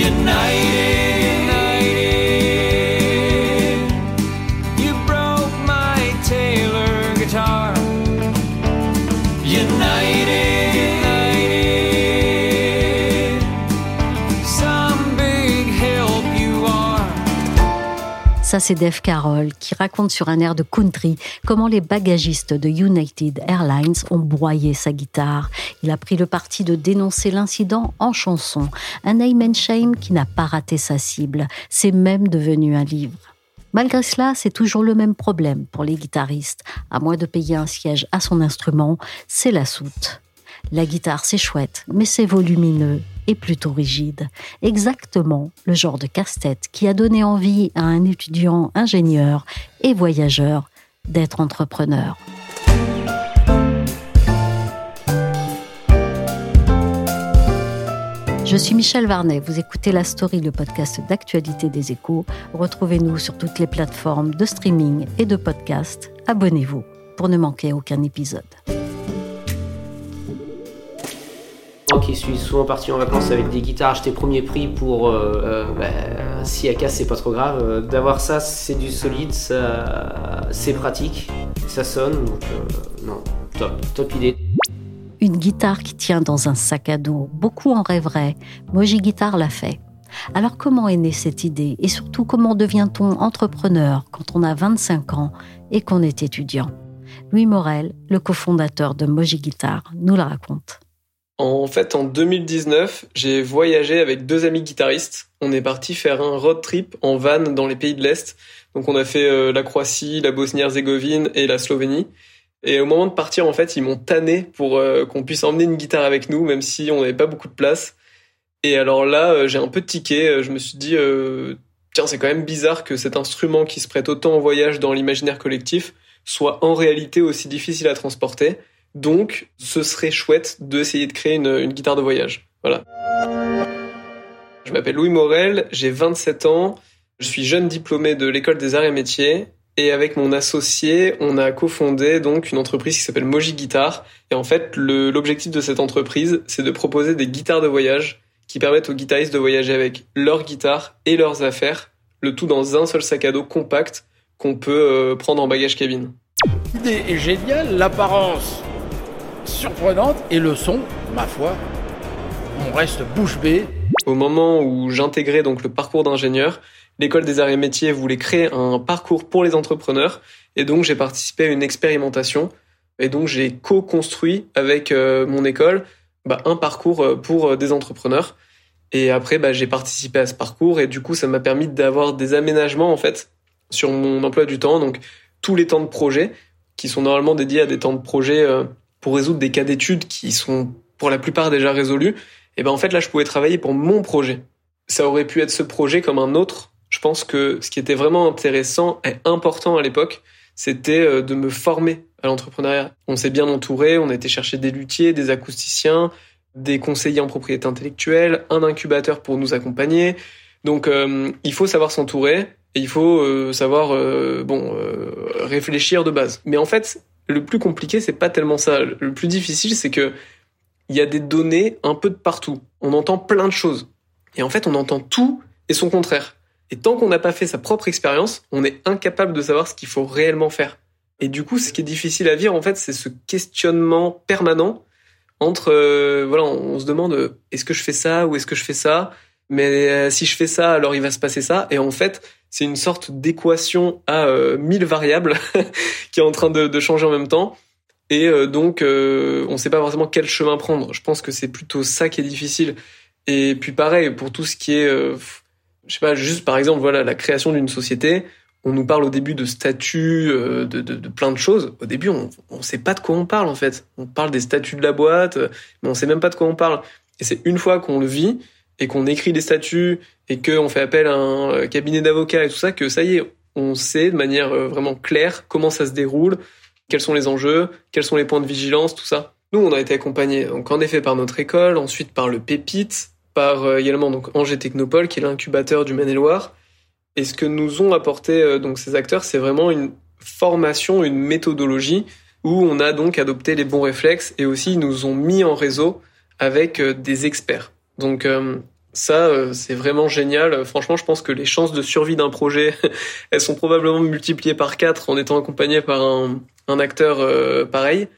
United, Ça, c'est Dave Carroll qui raconte sur un air de country comment les bagagistes de United Airlines ont broyé sa guitare. Il a pris le parti de dénoncer l'incident en chanson. Un name and shame qui n'a pas raté sa cible. C'est même devenu un livre. Malgré cela, c'est toujours le même problème pour les guitaristes. À moins de payer un siège à son instrument, c'est la soute. La guitare, c'est chouette, mais c'est volumineux et plutôt rigide. Exactement le genre de casse-tête qui a donné envie à un étudiant ingénieur et voyageur d'être entrepreneur. Je suis Michel Varnet, vous écoutez La Story, le podcast d'actualité des échos. Retrouvez-nous sur toutes les plateformes de streaming et de podcast. Abonnez-vous pour ne manquer aucun épisode. Moi qui suis souvent parti en vacances avec des guitares achetées premier prix pour euh, euh, bah, si elle casse c'est pas trop grave. Euh, D'avoir ça c'est du solide, ça c'est pratique, ça sonne donc euh, non top top idée. Une guitare qui tient dans un sac à dos. Beaucoup en rêveraient. Moji Guitar l'a fait. Alors comment est née cette idée? Et surtout comment devient-on entrepreneur quand on a 25 ans et qu'on est étudiant? Louis Morel, le cofondateur de Moji Guitar, nous le raconte. En fait, en 2019, j'ai voyagé avec deux amis guitaristes. On est parti faire un road trip en van dans les pays de l'Est. Donc on a fait euh, la Croatie, la Bosnie-Herzégovine et la Slovénie. Et au moment de partir, en fait, ils m'ont tanné pour euh, qu'on puisse emmener une guitare avec nous, même si on n'avait pas beaucoup de place. Et alors là, euh, j'ai un peu tiqué. Je me suis dit, tiens, c'est quand même bizarre que cet instrument qui se prête autant au voyage dans l'imaginaire collectif soit en réalité aussi difficile à transporter. Donc, ce serait chouette d'essayer de créer une, une guitare de voyage. Voilà. Je m'appelle Louis Morel, j'ai 27 ans, je suis jeune diplômé de l'école des arts et métiers. Et avec mon associé, on a cofondé donc une entreprise qui s'appelle Moji Guitar. Et en fait, l'objectif de cette entreprise, c'est de proposer des guitares de voyage qui permettent aux guitaristes de voyager avec leur guitare et leurs affaires, le tout dans un seul sac à dos compact qu'on peut euh, prendre en bagage cabine. L'idée est géniale, l'apparence surprenante et le son, ma foi, on reste bouche bée. Au moment où j'intégrais donc le parcours d'ingénieur, l'école des arts et métiers voulait créer un parcours pour les entrepreneurs et donc j'ai participé à une expérimentation et donc j'ai co-construit avec euh, mon école bah, un parcours euh, pour euh, des entrepreneurs et après bah, j'ai participé à ce parcours et du coup ça m'a permis d'avoir des aménagements en fait sur mon emploi du temps donc tous les temps de projet qui sont normalement dédiés à des temps de projet pour résoudre des cas d'études qui sont pour la plupart déjà résolus et ben en fait là je pouvais travailler pour mon projet. Ça aurait pu être ce projet comme un autre. Je pense que ce qui était vraiment intéressant et important à l'époque, c'était euh, de me former à l'entrepreneuriat. On s'est bien entouré, on a été chercher des luthiers, des acousticiens, des conseillers en propriété intellectuelle, un incubateur pour nous accompagner. Donc euh, il faut savoir s'entourer et il faut euh, savoir bon réfléchir de base. Mais en fait, le plus compliqué c'est pas tellement ça. Le plus difficile c'est que il y a des données un peu de partout. On entend plein de choses. Et en fait, on entend tout et son contraire. Et tant qu'on n'a pas fait sa propre expérience, on est incapable de savoir ce qu'il faut réellement faire. Et du coup, ce qui est difficile à vivre, en fait, c'est ce questionnement permanent entre, euh, voilà, on, se demande, euh, est-ce que je fais ça ou est-ce que je fais ça? Mais euh, si je fais ça, alors il va se passer ça. Et en fait, c'est une sorte d'équation à euh, mille variables qui est en train de, changer en même temps. Et euh, donc, euh, on ne sait pas forcément quel chemin prendre. Je pense que c'est plutôt ça qui est difficile. Et puis pareil, pour tout ce qui est, euh, je sais pas, juste par exemple, voilà, la création d'une société, on nous parle au début de statuts, euh, de, de, plein de choses. Au début, on ne sait pas de quoi on parle en fait. On parle des statuts de la boîte, mais on sait même pas de quoi on parle. Et c'est une fois qu'on le vit et qu'on écrit des statuts et qu'on fait appel à un euh, cabinet d'avocats et tout ça que ça y est, on sait de manière euh, vraiment claire comment ça se déroule, quels sont les enjeux, quels sont les points de vigilance, tout ça. Nous, on a été accompagnés, donc en effet par notre école, ensuite par le Pépite, par également donc Angers Technopole, qui est l'incubateur du Maine-et-Loire, et ce que nous ont apporté euh, donc ces acteurs, c'est vraiment une formation, une méthodologie où on a donc adopté les bons réflexes et aussi ils nous ont mis en réseau avec euh, des experts. Donc euh, ça, c'est vraiment génial. Franchement, je pense que les chances de survie d'un projet, elles sont probablement multipliées par quatre en étant accompagné par un, acteur pareil.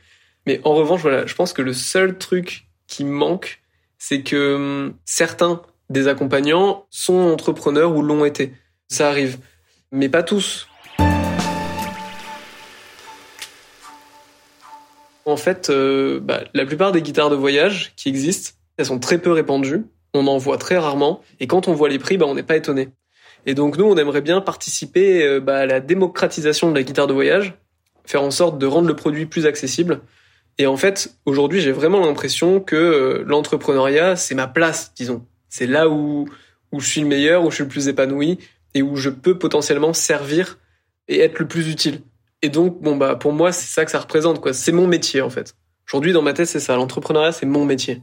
Mais en revanche, voilà, je pense que le seul truc qui manque, c'est que hum, certains des accompagnants sont entrepreneurs ou l'ont été. Ça arrive. Mais pas tous. En fait, euh, bah, la plupart des guitares de voyage qui existent, sont très peu répandues. On en voit très rarement. Et quand on voit les prix, bah, on n'est pas étonné. Et donc nous, on aimerait bien participer euh, bah, à la démocratisation de la guitare de voyage, faire en sorte de rendre le produit plus accessible. Et en fait, aujourd'hui, j'ai vraiment l'impression que euh, l'entrepreneuriat, c'est ma place, disons. C'est là où, où je suis le meilleur, où je suis le plus épanoui, et où je peux potentiellement servir et être le plus utile. Et donc, bon, bah, pour moi, c'est ça que ça représente, quoi. C'est mon métier, en fait. Aujourd'hui, dans ma tête, c'est ça. L'entrepreneuriat, c'est mon métier.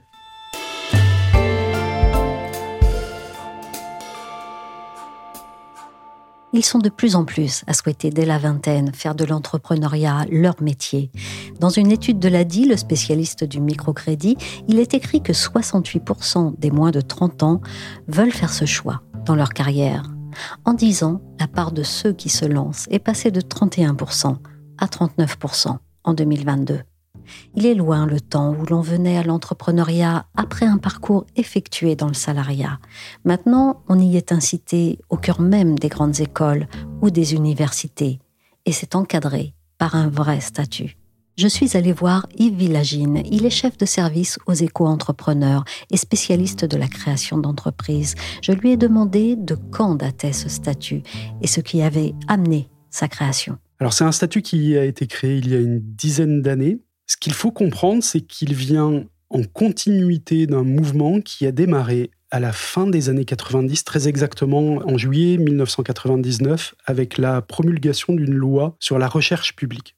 Ils sont de plus en plus à souhaiter dès la vingtaine faire de l'entrepreneuriat leur métier. Dans une étude de l'ADI, le spécialiste du microcrédit, il est écrit que 68% des moins de 30 ans veulent faire ce choix dans leur carrière. En 10 ans, la part de ceux qui se lancent est passée de 31% à 39% en 2022. Il est loin le temps où l'on venait à l'entrepreneuriat après un parcours effectué dans le salariat. Maintenant, on y est incité au cœur même des grandes écoles ou des universités, et c'est encadré par un vrai statut. Je suis allée voir Yves Villagine. Il est chef de service aux éco-entrepreneurs et spécialiste de la création d'entreprises. Je lui ai demandé de quand datait ce statut et ce qui avait amené sa création. Alors c'est un statut qui a été créé il y a une dizaine d'années. Ce qu'il faut comprendre, c'est qu'il vient en continuité d'un mouvement qui a démarré à la fin des années 90, très exactement en juillet 1999, avec la promulgation d'une loi sur la recherche publique.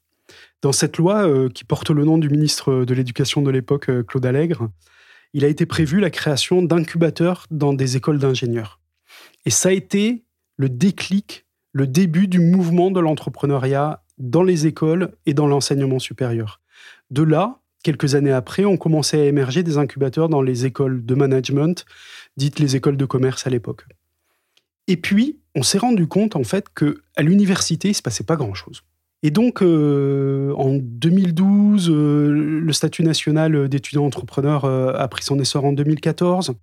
Dans cette loi, euh, qui porte le nom du ministre de l'Éducation de l'époque, euh, Claude Allègre, il a été prévu la création d'incubateurs dans des écoles d'ingénieurs. Et ça a été le déclic, le début du mouvement de l'entrepreneuriat dans les écoles et dans l'enseignement supérieur. De là, quelques années après, on commençait à émerger des incubateurs dans les écoles de management, dites les écoles de commerce à l'époque. Et puis, on s'est rendu compte en fait que à l'université, il se passait pas grand-chose. Et donc, euh, en 2012, euh, le statut national d'étudiant entrepreneur euh, a pris son essor en 2014.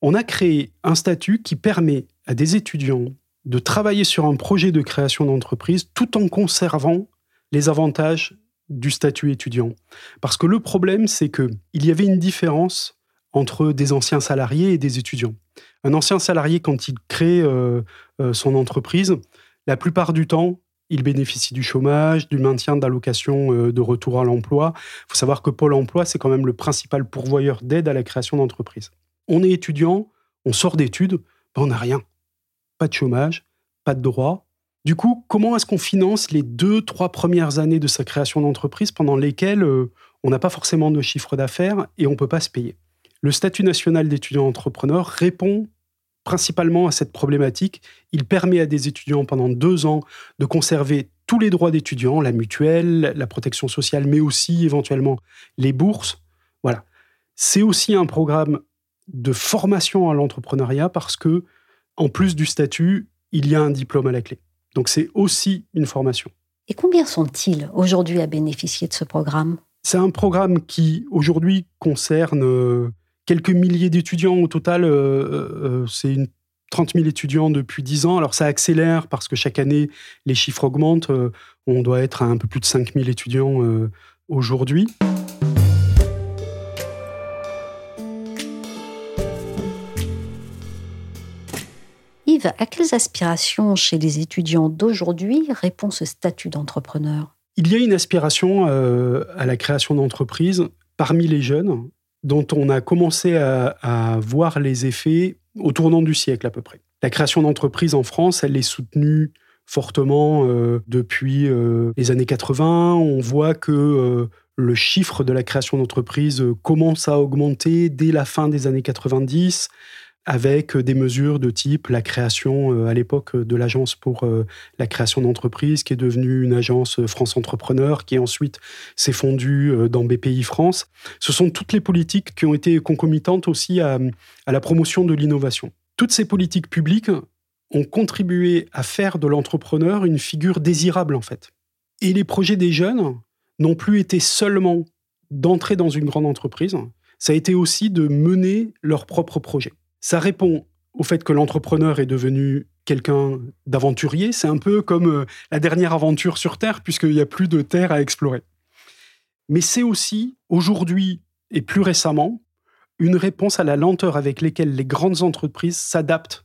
On a créé un statut qui permet à des étudiants de travailler sur un projet de création d'entreprise tout en conservant les avantages du statut étudiant. Parce que le problème, c'est qu'il y avait une différence entre des anciens salariés et des étudiants. Un ancien salarié, quand il crée son entreprise, la plupart du temps, il bénéficie du chômage, du maintien d'allocations euh, de retour à l'emploi. Il faut savoir que Pôle emploi, c'est quand même le principal pourvoyeur d'aide à la création d'entreprises. On est étudiant, on sort d'études, ben, on n'a rien. Pas de chômage, pas de droit. Du coup, comment est-ce qu'on finance les deux, trois premières années de sa création d'entreprise pendant lesquelles euh, on n'a pas forcément de chiffre d'affaires et on ne peut pas se payer? Le statut national d'étudiant entrepreneur répond principalement à cette problématique. Il permet à des étudiants pendant deux ans de conserver tous les droits d'étudiants, la mutuelle, la protection sociale, mais aussi éventuellement les bourses. Voilà. C'est aussi un programme de formation à l'entrepreneuriat parce que, en plus du statut, il y a un diplôme à la clé. Donc c'est aussi une formation. Et combien sont-ils aujourd'hui à bénéficier de ce programme? C'est un programme qui aujourd'hui concerne euh, quelques milliers d'étudiants au total. Euh, euh, c'est une 30 000 étudiants depuis 10 ans. Alors ça accélère parce que chaque année, les chiffres augmentent. On doit être à un peu plus de 5 000 étudiants aujourd'hui. À quelles aspirations chez les étudiants d'aujourd'hui répond ce statut d'entrepreneur? Il y a une aspiration euh, à la création d'entreprises parmi les jeunes dont on a commencé à, voir les effets au tournant du siècle à peu près. La création d'entreprises en France, elle est soutenue fortement euh, depuis euh, les années 80. On voit que le chiffre de la création d'entreprises commence à augmenter dès la fin des années 90 avec des mesures de type la création euh, à l'époque de l'agence pour euh, la création d'entreprises qui est devenue une agence euh, France Entrepreneur qui ensuite s'est fondue dans BPI France. Ce sont toutes les politiques qui ont été concomitantes aussi à, à la promotion de l'innovation. Toutes ces politiques publiques ont contribué à faire de l'entrepreneur une figure désirable en fait. Et les projets des jeunes n'ont plus été seulement d'entrer dans une grande entreprise, ça a été aussi de mener leur propre projet. Ça répond au fait que l'entrepreneur est devenu quelqu'un d'aventurier. C'est un peu comme euh, la dernière aventure sur Terre, puisqu'il n'y a plus de terre à explorer. Mais c'est aussi, aujourd'hui et plus récemment, une réponse à la lenteur avec laquelle les grandes entreprises s'adaptent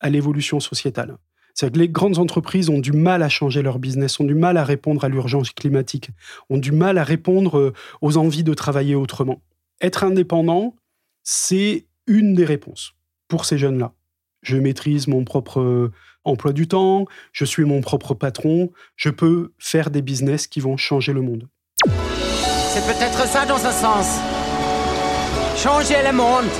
à l'évolution sociétale. C'est-à-dire que les grandes entreprises ont du mal à changer leur business, ont du mal à répondre à l'urgence climatique, ont du mal à répondre euh, aux envies de travailler autrement. Être indépendant, c'est une des réponses pour ces jeunes-là. Je maîtrise mon propre euh, emploi du temps, je suis mon propre patron, je peux faire des business qui vont changer le monde. C'est peut-être ça dans un sens. Changer le monde.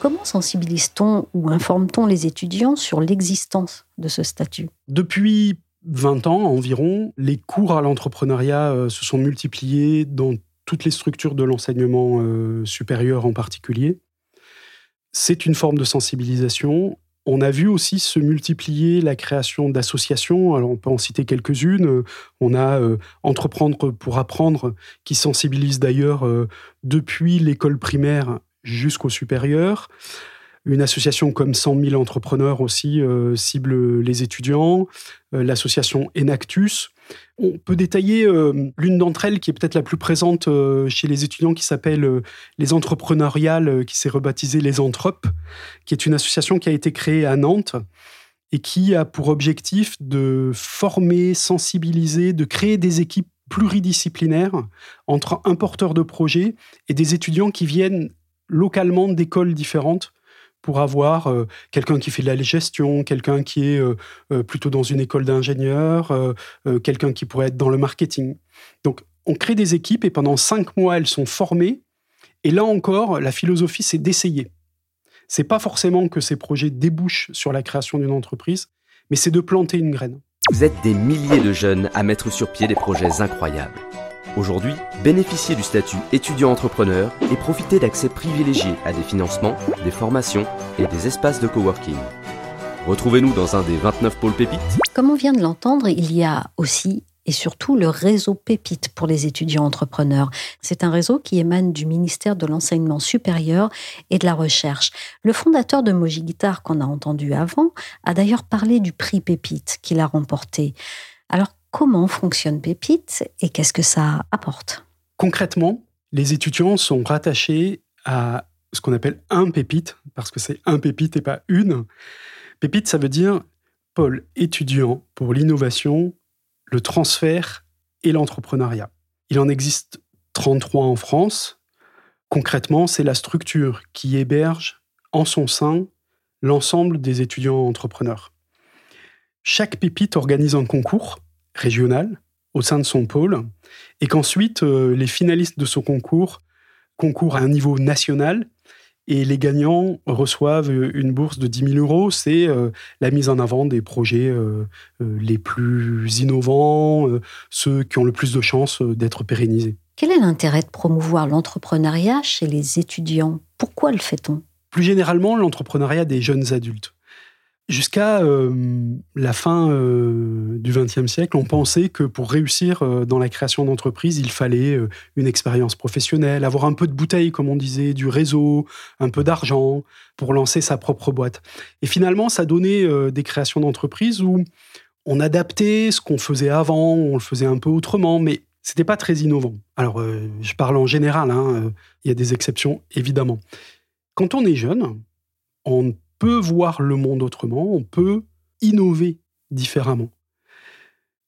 Comment sensibilise-t-on ou informe-t-on les étudiants sur l'existence de ce statut? Depuis 20 ans environ, les cours à l'entrepreneuriat euh, se sont multipliés dans toutes les structures de l'enseignement euh, supérieur en particulier. C'est une forme de sensibilisation. On a vu aussi se multiplier la création d'associations. Alors, on peut en citer quelques-unes. Euh, On a euh, Entreprendre pour apprendre, qui sensibilise d'ailleurs euh, depuis l'école primaire jusqu'au supérieur. Une association comme 100 000 entrepreneurs aussi euh, cible les étudiants. Euh, L'association Enactus. On peut détailler euh, l'une d'entre elles qui est peut-être la plus présente chez les étudiants qui s'appelle les entrepreneuriales, qui s'est rebaptisée les Entrep, qui est une association qui a été créée à Nantes et qui a pour objectif de former, sensibiliser, de créer des équipes pluridisciplinaires entre un porteur de projet et des étudiants qui viennent localement d'écoles différentes pour avoir euh, quelqu'un qui fait de la gestion, quelqu'un qui est euh, euh, plutôt dans une école d'ingénieur, quelqu'un qui pourrait être dans le marketing. Donc, on crée des équipes et pendant cinq mois, elles sont formées. Et là encore, la philosophie, c'est d'essayer. C'est pas forcément que ces projets débouchent sur la création d'une entreprise, mais c'est de planter une graine. Vous êtes des milliers de jeunes à mettre sur pied des projets incroyables. Aujourd'hui, bénéficiez du statut étudiant-entrepreneur et profitez d'accès privilégiés à des financements, des formations et des espaces de coworking. Retrouvez-nous dans un des 29 pôles pépites Comme on vient de l'entendre, il y a aussi et surtout le réseau Pépite pour les étudiants entrepreneurs. C'est un réseau qui émane du ministère de l'Enseignement supérieur et de la Recherche. Le fondateur de Moji Guitare qu'on a entendu avant a d'ailleurs parlé du prix Pépite qu'il a remporté. Alors comment fonctionne Pépite et qu'est-ce que ça apporte? Concrètement, les étudiants sont rattachés à ce qu'on appelle un pépite, parce que c'est un pépite et pas une. Pépite, ça veut dire pôle étudiant pour l'innovation, le transfert et l'entrepreneuriat. Il en existe 33 en France. Concrètement, c'est la structure qui héberge en son sein l'ensemble des étudiants entrepreneurs. Chaque pépite organise un concours régional au sein de son pôle et qu'ensuite euh, les finalistes de ce concours concourent à un niveau national et les gagnants reçoivent une bourse de 10 000 euros. C'est euh, la mise en avant des projets euh, euh, les plus innovants, euh, ceux qui ont le plus de chances euh, d'être pérennisés. Quel est l'intérêt de promouvoir l'entrepreneuriat chez les étudiants? Pourquoi le fait-on? Plus généralement, l'entrepreneuriat des jeunes adultes. Jusqu'à euh, la fin euh, du XXe siècle, on pensait que pour réussir euh, dans la création d'entreprises, il fallait une expérience professionnelle, avoir un peu de bouteille, comme on disait, du réseau, un peu d'argent pour lancer sa propre boîte. Et finalement, ça donnait des créations d'entreprises où on adaptait ce qu'on faisait avant, on le faisait un peu autrement, mais c'était pas très innovant. Alors, je parle en général, hein, il y a des exceptions évidemment. Quand on est jeune, en peut voir le monde autrement, on peut innover différemment.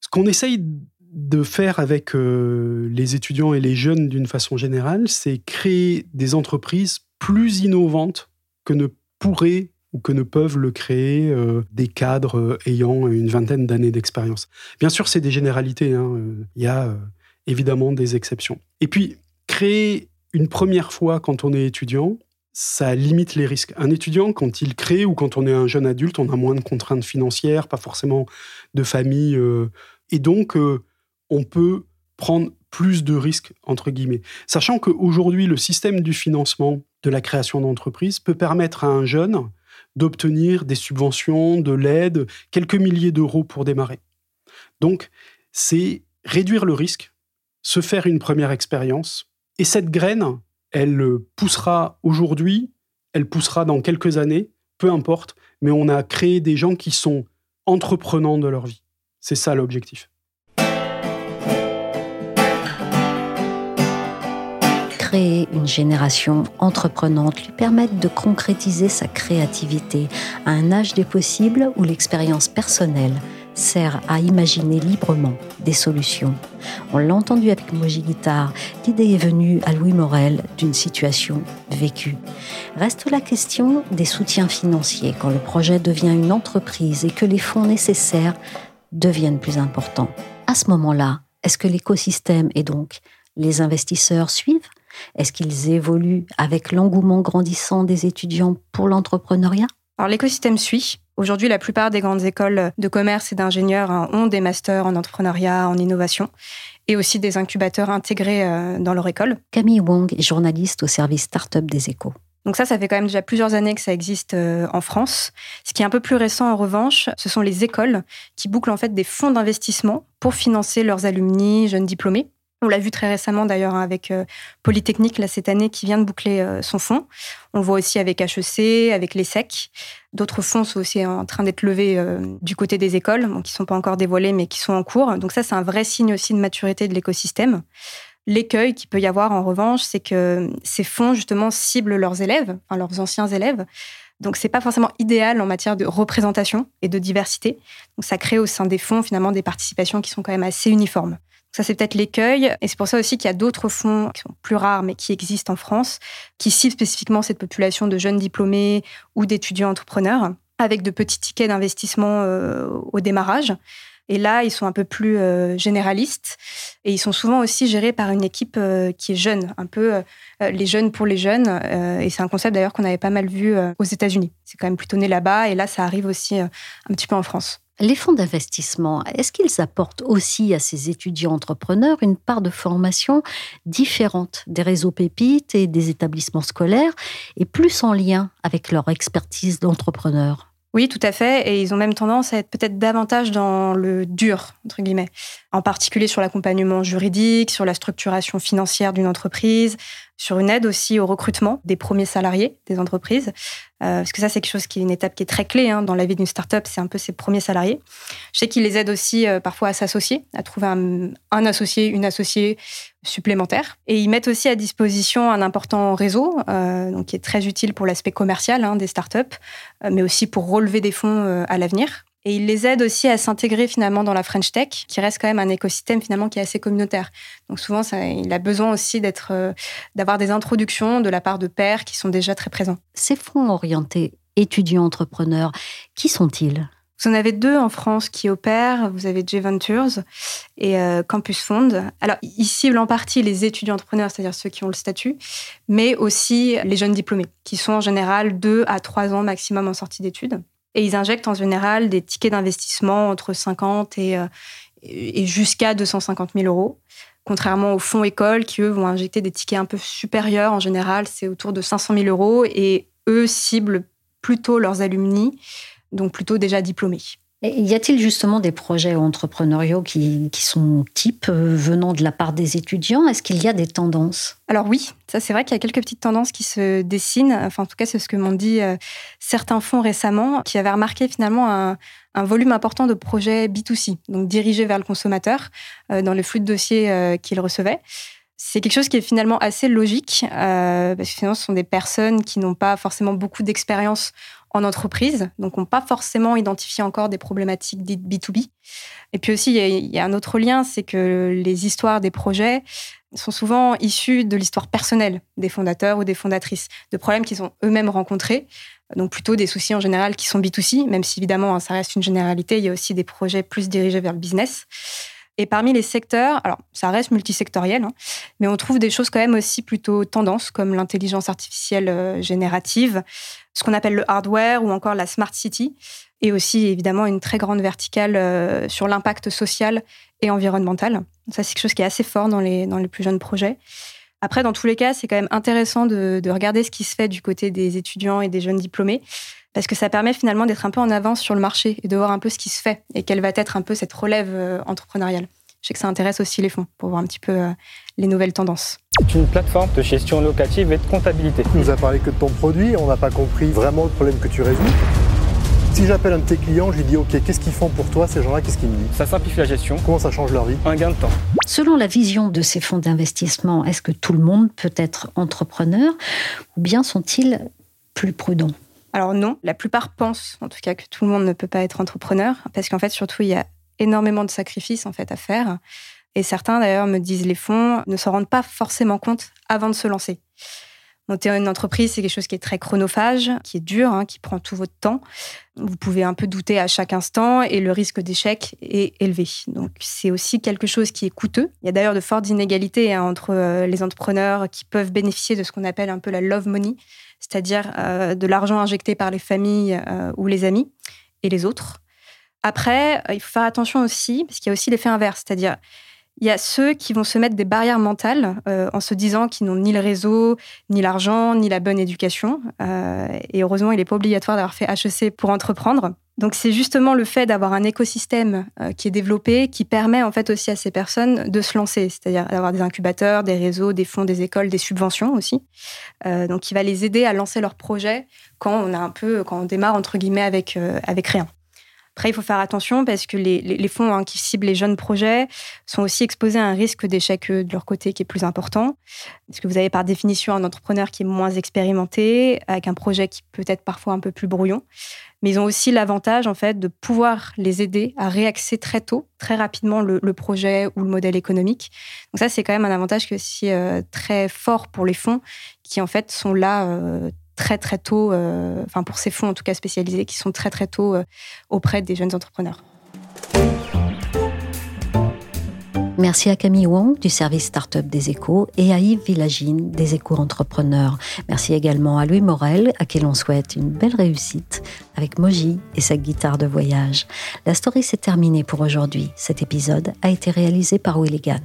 Ce qu'on essaye de faire avec euh, les étudiants et les jeunes d'une façon générale, c'est créer des entreprises plus innovantes que ne pourraient ou que ne peuvent le créer euh, des cadres euh, ayant une vingtaine d'années d'expérience. Bien sûr, c'est des généralités, hein, il y a évidemment des exceptions. Et puis, créer une première fois quand on est étudiant, ça limite les risques. Un étudiant, quand il crée ou quand on est un jeune adulte, on a moins de contraintes financières, pas forcément de famille, euh, et donc euh, on peut prendre plus de risques, entre guillemets. Sachant qu'aujourd'hui, le système du financement de la création d'entreprise peut permettre à un jeune d'obtenir des subventions, de l'aide, quelques milliers d'euros pour démarrer. Donc, c'est réduire le risque, se faire une première expérience, et cette graine, elle poussera aujourd'hui, elle poussera dans quelques années, peu importe, mais on a créé des gens qui sont entreprenants de leur vie. C'est ça l'objectif. créer une génération entreprenante, lui permettre de concrétiser sa créativité à un âge des possibles où l'expérience personnelle sert à imaginer librement des solutions. On l'a entendu avec Moji Guitare, l'idée est venue à Louis Morel d'une situation vécue. Reste la question des soutiens financiers quand le projet devient une entreprise et que les fonds nécessaires deviennent plus importants. À ce moment-là, est-ce que l'écosystème et donc les investisseurs suivent? Est-ce qu'ils évoluent avec l'engouement grandissant des étudiants pour l'entrepreneuriat? Alors l'écosystème suit. Aujourd'hui, la plupart des grandes écoles de commerce et d'ingénieurs hein, ont des masters en entrepreneuriat, en innovation et aussi des incubateurs intégrés euh, dans leur école. Camille Wong est journaliste au service Startup des échos. Donc ça, ça fait quand même déjà plusieurs années que ça existe euh, en France. Ce qui est un peu plus récent en revanche, ce sont les écoles qui bouclent en fait des fonds d'investissement pour financer leurs alumni, jeunes diplômés. On l'a vu très récemment d'ailleurs hein, avec euh, Polytechnique là, cette année qui vient de boucler euh, son fonds. On voit aussi avec HEC, avec l'ESSEC. D'autres fonds sont aussi en train d'être levés euh, du côté des écoles, bon, qui ne sont pas encore dévoilés mais qui sont en cours. Donc ça, c'est un vrai signe aussi de maturité de l'écosystème. L'écueil qu'il peut y avoir en revanche, c'est que ces fonds justement ciblent leurs élèves, enfin leurs anciens élèves. Donc c'est pas forcément idéal en matière de représentation et de diversité. Donc ça crée au sein des fonds finalement des participations qui sont quand même assez uniformes. Ça, c'est peut-être l'écueil. Et c'est pour ça aussi qu'il y a d'autres fonds qui sont plus rares, mais qui existent en France, qui ciblent spécifiquement cette population de jeunes diplômés ou d'étudiants entrepreneurs, avec de petits tickets d'investissement euh, au démarrage. Et là, ils sont un peu plus euh, généralistes et ils sont souvent aussi gérés par une équipe euh, qui est jeune, un peu les jeunes pour les jeunes. Et c'est un concept d'ailleurs qu'on avait pas mal vu aux États-Unis. C'est quand même plutôt né là-bas et là, ça arrive aussi un petit peu en France. Les fonds d'investissement, est-ce qu'ils apportent aussi à ces étudiants entrepreneurs une part de formation différente des réseaux pépites et des établissements scolaires et plus en lien avec leur expertise d'entrepreneur? Oui, tout à fait. Et ils ont même tendance à être peut-être davantage dans le dur, entre guillemets. En particulier sur l'accompagnement juridique, sur la structuration financière d'une entreprise, sur une aide aussi au recrutement des premiers salariés des entreprises. Euh, parce que ça, c'est quelque chose qui est une étape qui est très clé hein, dans la vie d'une start-up, c'est un peu ses premiers salariés. Je sais qu'ils les aident aussi euh, parfois à s'associer, à trouver un, associé, une associée supplémentaire. Et ils mettent aussi à disposition un important réseau, euh, donc qui est très utile pour l'aspect commercial hein, des start-up, euh, mais aussi pour relever des fonds à l'avenir. Et il les aide aussi à s'intégrer finalement dans la French Tech, qui reste quand même un écosystème finalement qui est assez communautaire. Donc souvent, ça, il a besoin aussi d'être, euh, d'avoir des introductions de la part de pairs qui sont déjà très présents. Ces fonds orientés étudiants entrepreneurs, qui sont-ils? Vous en avez deux en France qui opèrent. Vous avez J Ventures et euh, Campus Fund. Alors, ils ciblent en partie les étudiants entrepreneurs, c'est-à-dire ceux qui ont le statut, mais aussi les jeunes diplômés, qui sont en général deux à trois ans maximum en sortie d'études. Et ils injectent en général des tickets d'investissement entre 50 et, euh, et jusqu'à 250 000 euros. Contrairement aux fonds écoles qui, eux, vont injecter des tickets un peu supérieurs. En général, c'est autour de 500 000 euros. Et eux ciblent plutôt leurs alumni, donc plutôt déjà diplômés. Y a-t-il justement des projets entrepreneuriaux qui, sont types euh, venant de la part des étudiants? Est-ce qu'il y a des tendances? Alors oui, ça c'est vrai qu'il y a quelques petites tendances qui se dessinent. Enfin, en tout cas, c'est ce que m'ont dit euh, certains fonds récemment, qui avaient remarqué finalement un, volume important de projets B2C, donc dirigés vers le consommateur, euh, dans le flux de dossiers qu'ils recevaient. C'est quelque chose qui est finalement assez logique, parce que finalement, ce sont des personnes qui n'ont pas forcément beaucoup d'expérience en entreprise, donc n'ont pas forcément identifié encore des problématiques dites B2B. Et puis aussi, il y, a, il y a un autre lien, c'est que les histoires des projets sont souvent issues de l'histoire personnelle des fondateurs ou des fondatrices, de problèmes qu'ils ont eux-mêmes rencontrés, donc plutôt des soucis en général qui sont B2C, même si évidemment hein, ça reste une généralité, il y a aussi des projets plus dirigés vers le business. Et parmi les secteurs, alors ça reste multisectoriel, hein, mais on trouve des choses quand même aussi plutôt tendances, comme l'intelligence artificielle euh, générative, ce qu'on appelle le hardware ou encore la smart city, et aussi évidemment une très grande verticale euh, sur l'impact social et environnemental. Ça, c'est quelque chose qui est assez fort dans les, dans les plus jeunes projets. Après, dans tous les cas, c'est quand même intéressant de, de regarder ce qui se fait du côté des étudiants et des jeunes diplômés parce que ça permet finalement d'être un peu en avance sur le marché et de voir un peu ce qui se fait et quelle va être un peu cette relève euh, entrepreneuriale. Je sais que ça intéresse aussi les fonds pour voir un petit peu euh, les nouvelles tendances. C'est une plateforme de gestion locative et de comptabilité. Tu nous as parlé que de ton produit, on n'a pas compris vraiment le problème que tu résous. Si j'appelle un de tes clients, je lui dis OK, qu'est-ce qu'ils font pour toi ces gens-là Qu'est-ce qu'ils me disent? Ça simplifie la gestion. Comment ça change leur vie? Un gain de temps. Selon la vision de ces fonds d'investissement, est-ce que tout le monde peut être entrepreneur ou bien sont-ils plus prudents? Alors non, la plupart pensent en tout cas que tout le monde ne peut pas être entrepreneur parce qu'en fait surtout il y a énormément de sacrifices en fait à faire et certains d'ailleurs me disent les fonds ne s'en rendent pas forcément compte avant de se lancer. Monter une entreprise, c'est quelque chose qui est très chronophage, qui est dur, hein, qui prend tout votre temps. Vous pouvez un peu douter à chaque instant et le risque d'échec est élevé. Donc c'est aussi quelque chose qui est coûteux. Il y a d'ailleurs de fortes inégalités hein, entre euh, les entrepreneurs qui peuvent bénéficier de ce qu'on appelle un peu la love money, c'est-à-dire euh, de l'argent injecté par les familles euh, ou les amis et les autres. Après, euh, il faut faire attention aussi, parce qu'il y a aussi l'effet inverse, c'est-à-dire il y a ceux qui vont se mettre des barrières mentales en se disant qu'ils n'ont ni le réseau, ni l'argent, ni la bonne éducation. Et heureusement, il n'est pas obligatoire d'avoir fait HEC pour entreprendre. Donc c'est justement le fait d'avoir un écosystème euh, qui est développé qui permet en fait aussi à ces personnes de se lancer, c'est-à-dire d'avoir des incubateurs, des réseaux, des fonds, des écoles, des subventions aussi. Euh, donc qui va les aider à lancer leur projet quand on a un peu, quand on démarre entre guillemets avec euh, avec rien. Après, il faut faire attention parce que les, fonds hein, qui ciblent les jeunes projets sont aussi exposés à un risque d'échec de leur côté qui est plus important. Parce que vous avez par définition un entrepreneur qui est moins expérimenté, avec un projet qui peut être parfois un peu plus brouillon. Mais ils ont aussi l'avantage en fait de pouvoir les aider à réaxer très tôt, très rapidement le, projet ou le modèle économique. Donc ça, c'est quand même un avantage que c'est euh, très fort pour les fonds qui en fait sont là euh, très très tôt, euh, enfin pour ces fonds en tout cas spécialisés, qui sont très très tôt euh, auprès des jeunes entrepreneurs. Merci à Camille Wong du service Startup des Échos et à Yves Villagine des Échos Entrepreneurs. Merci également à Louis Morel, à qui l'on souhaite une belle réussite avec Moji et sa guitare de voyage. La story s'est terminée pour aujourd'hui. Cet épisode a été réalisé par Willigan.